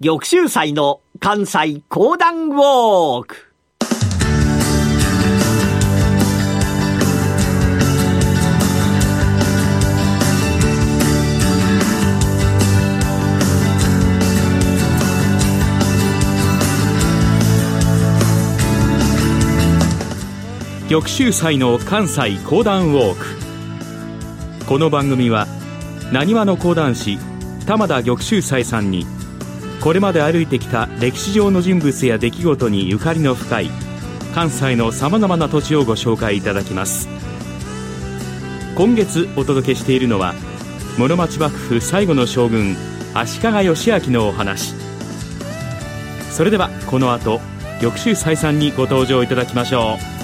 玉州祭の関西講談ウォーク。玉州祭の関西講談ウォーク。この番組はなにわの講談師玉田玉州祭さんにこれまで歩いてきた歴史上の人物や出来事にゆかりの深い関西のさまざまな土地をご紹介いただきます。今月お届けしているのは室町幕府最後の将軍足利義昭のお話。それではこの後玉州祭さんにご登場いただきましょう。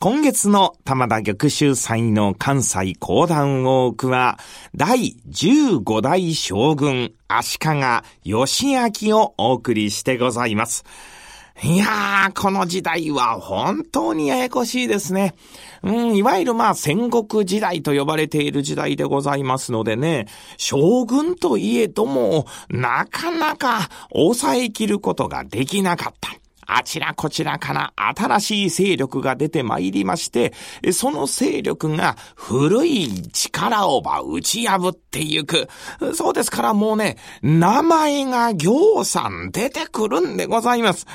今月の玉田玉州祭の関西講談ウォークは、第15代将軍足利義明をお送りしてございます。いやー、この時代は本当にややこしいですね。うん、いわゆるまあ戦国時代と呼ばれている時代でございますのでね、将軍といえども、なかなか抑えきることができなかった。あちらこちらから新しい勢力が出てまいりまして、その勢力が古い力をば打ち破っていく。そうですからもうね、名前が行さん出てくるんでございます。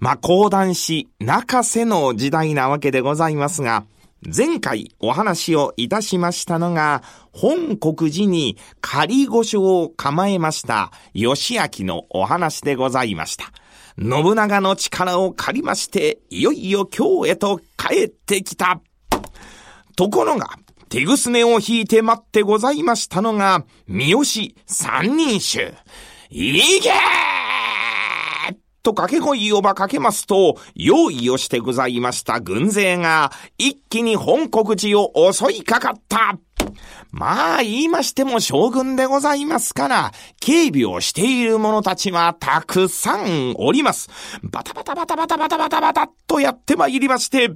まあ、講談師、中瀬の時代なわけでございますが、前回お話をいたしましたのが、本国寺に仮御所を構えました義明のお話でございました。信長の力を借りまして、いよいよ京へと帰ってきた。ところが、手ぐすねを引いて待ってございましたのが、三好三人衆。いけと掛け声をばかけますと、用意をしてございました軍勢が、一気に本国寺を襲いかかった。まあ言いましても将軍でございますから、警備をしている者たちはたくさんおります。バタバタバタバタバタバタバタとやってまいりまして、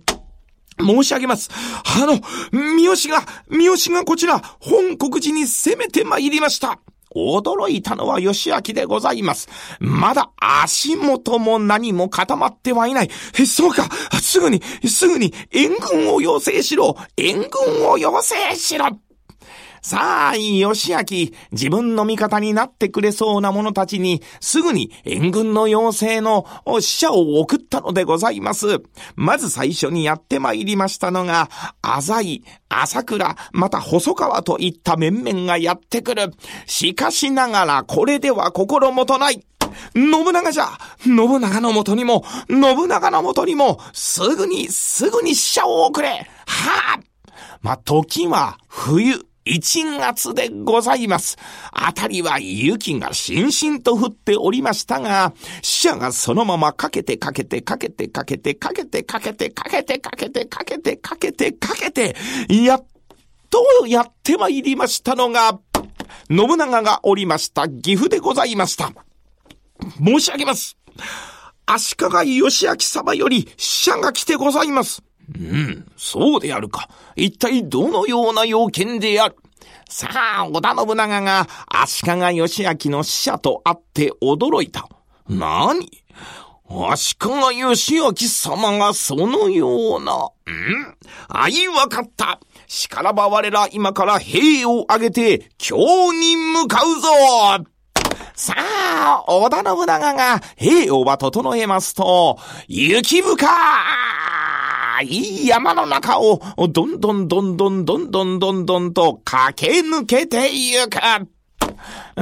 申し上げます。あの、三好が、三好がこちら、本国寺に攻めてまいりました。驚いたのは義明でございます。まだ足元も何も固まってはいない。え、そうか。すぐに、すぐに援軍を要請しろ。援軍を要請しろ。さあ、義明、自分の味方になってくれそうな者たちに、すぐに援軍の要請の使者を送ったのでございます。まず最初にやって参りましたのが、浅井、朝倉、また細川といった面々がやってくる。しかしながら、これでは心もとない。信長じゃ信長のもとにも、信長のもとにも、すぐに、すぐに使者を送れはあまあ、時は冬。1月でございます。あたりは雪がしんしんと降っておりましたが、死者がそのままかけてかけてかけてかけてかけてかけてかけてかけてかけてかけてかけて、やっとやってまいりましたのが、信長がおりました岐阜でございました。申し上げます。足利義明様より死者が来てございます。うん、そうであるか。一体どのような要件であるさあ、織田信長が足利義明の使者と会って驚いた。何？足利義明様がそのような、ん？あい、わかった。しからば我ら今から兵を挙げて、京に向かうぞさあ、織田信長が兵をば整えますと、雪深いい山の中を、どんどんどんどんどんどんどんどんと駆け抜けてゆく。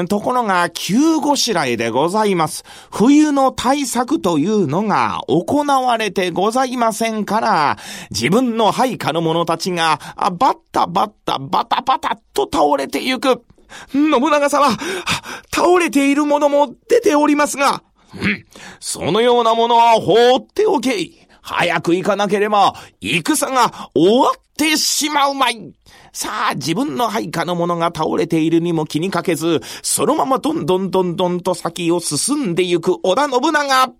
ところが、急ごしらえでございます。冬の対策というのが行われてございませんから、自分の配下の者たちが、バッタバッタバタバタと倒れてゆく。信長様、倒れているものも出ておりますが、うん、そのようなものは放っておけ。早く行かなければ、戦が終わってしまうまい。さあ、自分の配下の者が倒れているにも気にかけず、そのままどんどんどんどんと先を進んでゆく織田信長。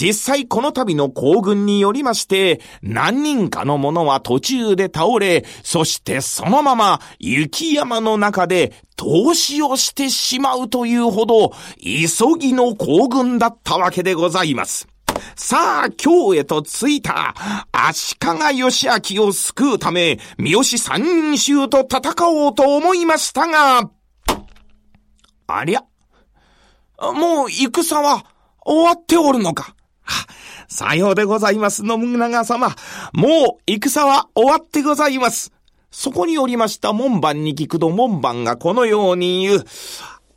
実際この度の行軍によりまして、何人かの者は途中で倒れ、そしてそのまま雪山の中で投資をしてしまうというほど、急ぎの行軍だったわけでございます。さあ、今日へと着いた、足利義明を救うため、三好三人衆と戦おうと思いましたが、ありゃ、もう戦は終わっておるのか。さようでございます、信長様。もう戦は終わってございます。そこにおりました門番に聞くと門番がこのように言う。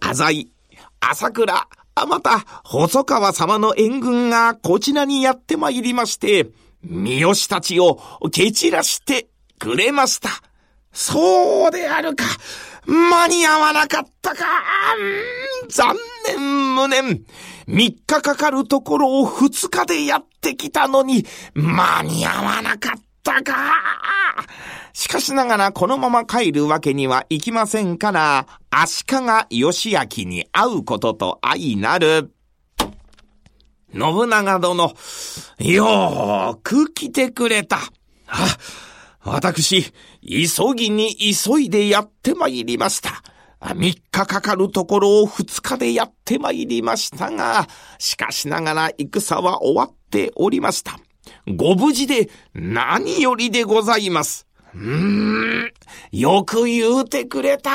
浅井、朝倉、また、細川様の援軍がこちらにやって参りまして、三好たちを蹴散らしてくれました。そうであるか。間に合わなかったか。残念無念。三日かかるところを二日でやってきたのに、間に合わなかったか。しかしながらこのまま帰るわけにはいきませんから、足利義明に会うことと相なる。信長殿、よーく来てくれた。あ、私、急ぎに急いでやって参りました。三日かかるところを二日でやって参りましたが、しかしながら戦は終わっておりました。ご無事で何よりでございます。うーん、よく言うてくれた。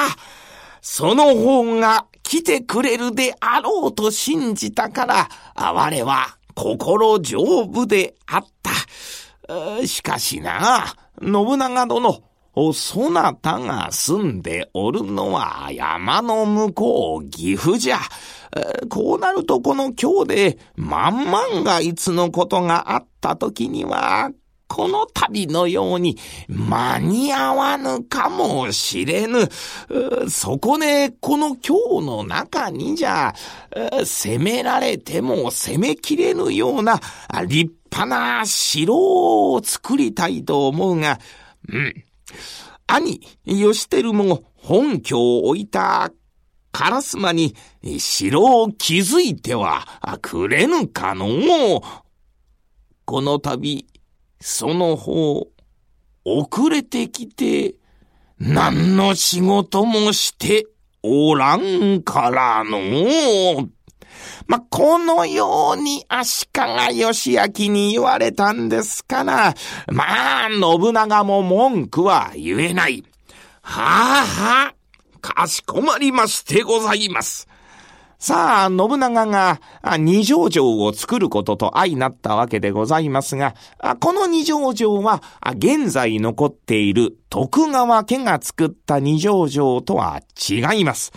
その方が来てくれるであろうと信じたから、我は心丈夫であった。しかしな、信長殿、そなたが住んでおるのは山の向こう岐阜じゃ。こうなるとこの今日で万万がいつのことがあった時にはこの旅のように間に合わぬかもしれぬ。そこでこの今日の中にじゃ、攻められても攻めきれぬような立派な城を作りたいと思うが、うん。兄、義輝も本拠を置いた烏丸に城を築いてはくれぬかのこの度、その方、遅れてきて、何の仕事もしておらんからの。まこのように足利義明に言われたんですから、まあ、信長も文句は言えない。はあはあ、かしこまりましてございます。さあ、信長が二条城を作ることと相なったわけでございますが、この二条城は現在残っている徳川家が作った二条城とは違います。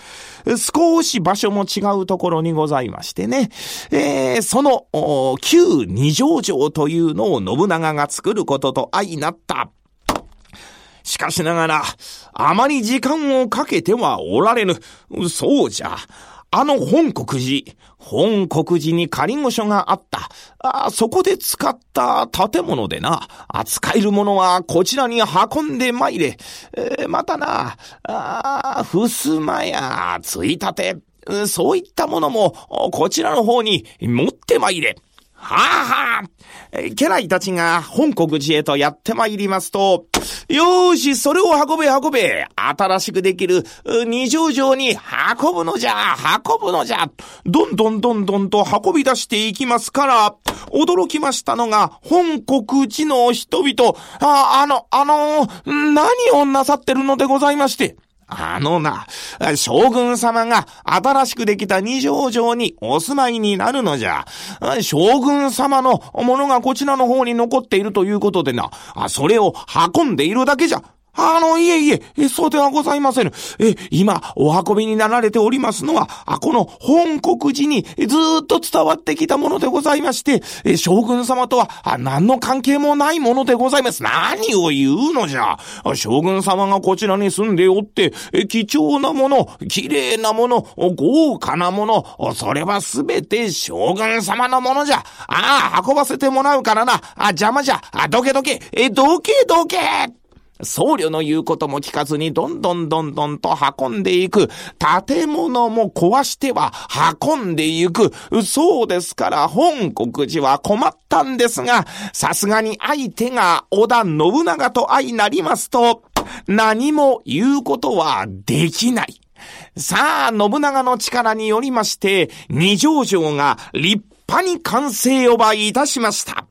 少し場所も違うところにございましてね、えー、その旧二条城というのを信長が作ることと相なった。しかしながら、あまり時間をかけてはおられぬ。そうじゃ。あの本国寺、本国寺に仮御所があった。あそこで使った建物でな、扱えるものはこちらに運んで参れ。えー、またな、あ襖やついたて、そういったものもこちらの方に持って参れ。はあはあ、家来たちが本国寺へとやって参りますと、よーし、それを運べ運べ。新しくできる二条城に運ぶのじゃ、運ぶのじゃ。どんどんどんどんと運び出していきますから、驚きましたのが本国寺の人々。あ、あの、あの、何をなさってるのでございまして。あのな、将軍様が新しくできた二条城にお住まいになるのじゃ。将軍様のものがこちらの方に残っているということでな、それを運んでいるだけじゃ。あの、いえいえ、そうではございません。え、今、お運びになられておりますのは、あ、この本国寺にずっと伝わってきたものでございまして、え、将軍様とは、あ、何の関係もないものでございます。何を言うのじゃ。将軍様がこちらに住んでおって、え、貴重なもの、綺麗なもの、豪華なもの、それはすべて将軍様のものじゃ。ああ、運ばせてもらうからな。あ、邪魔じゃ。あ、どけどけ。え、どけどけ。僧侶の言うことも聞かずにどんどんどんどんと運んでいく。建物も壊しては運んでいく。そうですから本国寺は困ったんですが、さすがに相手が織田信長と相なりますと、何も言うことはできない。さあ、信長の力によりまして、二条城が立派に完成をばいたしました。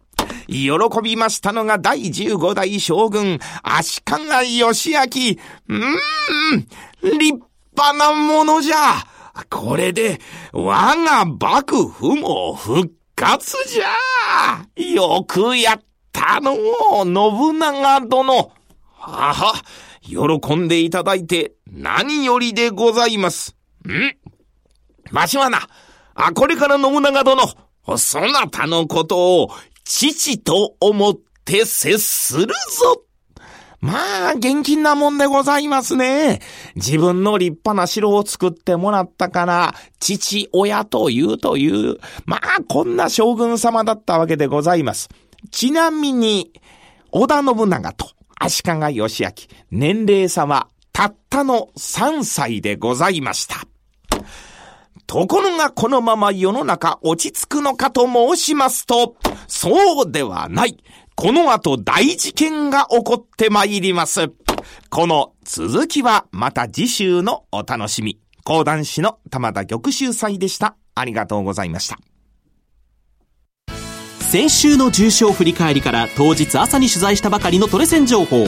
喜びましたのが第15代将軍、足利義明。うーん、立派なものじゃ。これで、我が幕府も復活じゃ。よくやったの、信長殿。はは、喜んでいただいて何よりでございます。んわしはな、あ、これから信長殿、そなたのことを父と思って接するぞまあ、現金なもんでございますね。自分の立派な城を作ってもらったから、父親というという、まあ、こんな将軍様だったわけでございます。ちなみに、織田信長と足利義明、年齢差はたったの3歳でございました。ところがこのまま世の中落ち着くのかと申しますと、そうではない。この後大事件が起こってまいります。この続きはまた次週のお楽しみ。講談師の玉田玉秀祭でした。ありがとうございました。先週の重賞振り返りから当日朝に取材したばかりのトレセン情報。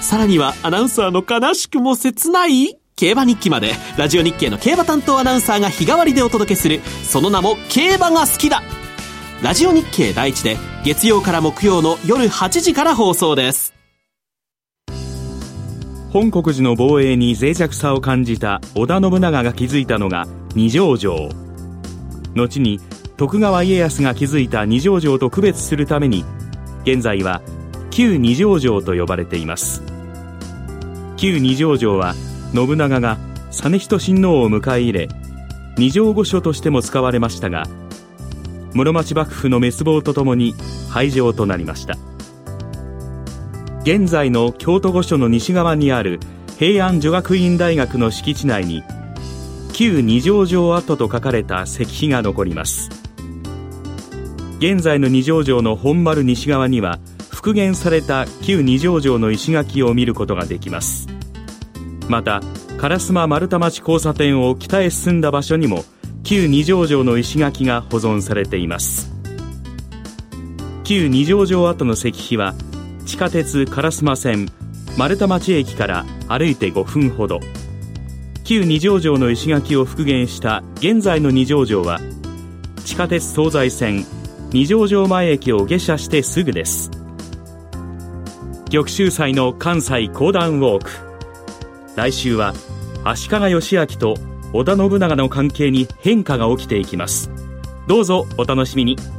さらにはアナウンサーの悲しくも切ない？競馬日記までラジオ日経の競馬担当アナウンサーが日替わりでお届けするその名も競馬が好きだ。ラジオ日経第一で月曜から木曜の夜8時から放送です。本国寺の防衛に脆弱さを感じた織田信長が築いたのが二条城。後に徳川家康が築いた二条城と区別するために現在は旧二条城と呼ばれています。旧二条城は信長が実仁親王を迎え入れ二条御所としても使われましたが室町幕府の滅亡とともに廃城となりました。現在の京都御所の西側にある平安女学院大学の敷地内に旧二条城跡と書かれた石碑が残ります。現在の二条城の本丸西側には復元された旧二条城の石垣を見ることができます。また烏丸丸太町交差点を北へ進んだ場所にも旧二条城の石垣が保存されています。旧二条城跡の石碑は地下鉄烏丸線丸太町駅から歩いて5分ほど。旧二条城の石垣を復元した現在の二条城は地下鉄東西線二条城前駅を下車してすぐです。玉州祭の関西講談ウォーク。来週は足利義明と織田信長の関係に変化が起きていきます。どうぞお楽しみに。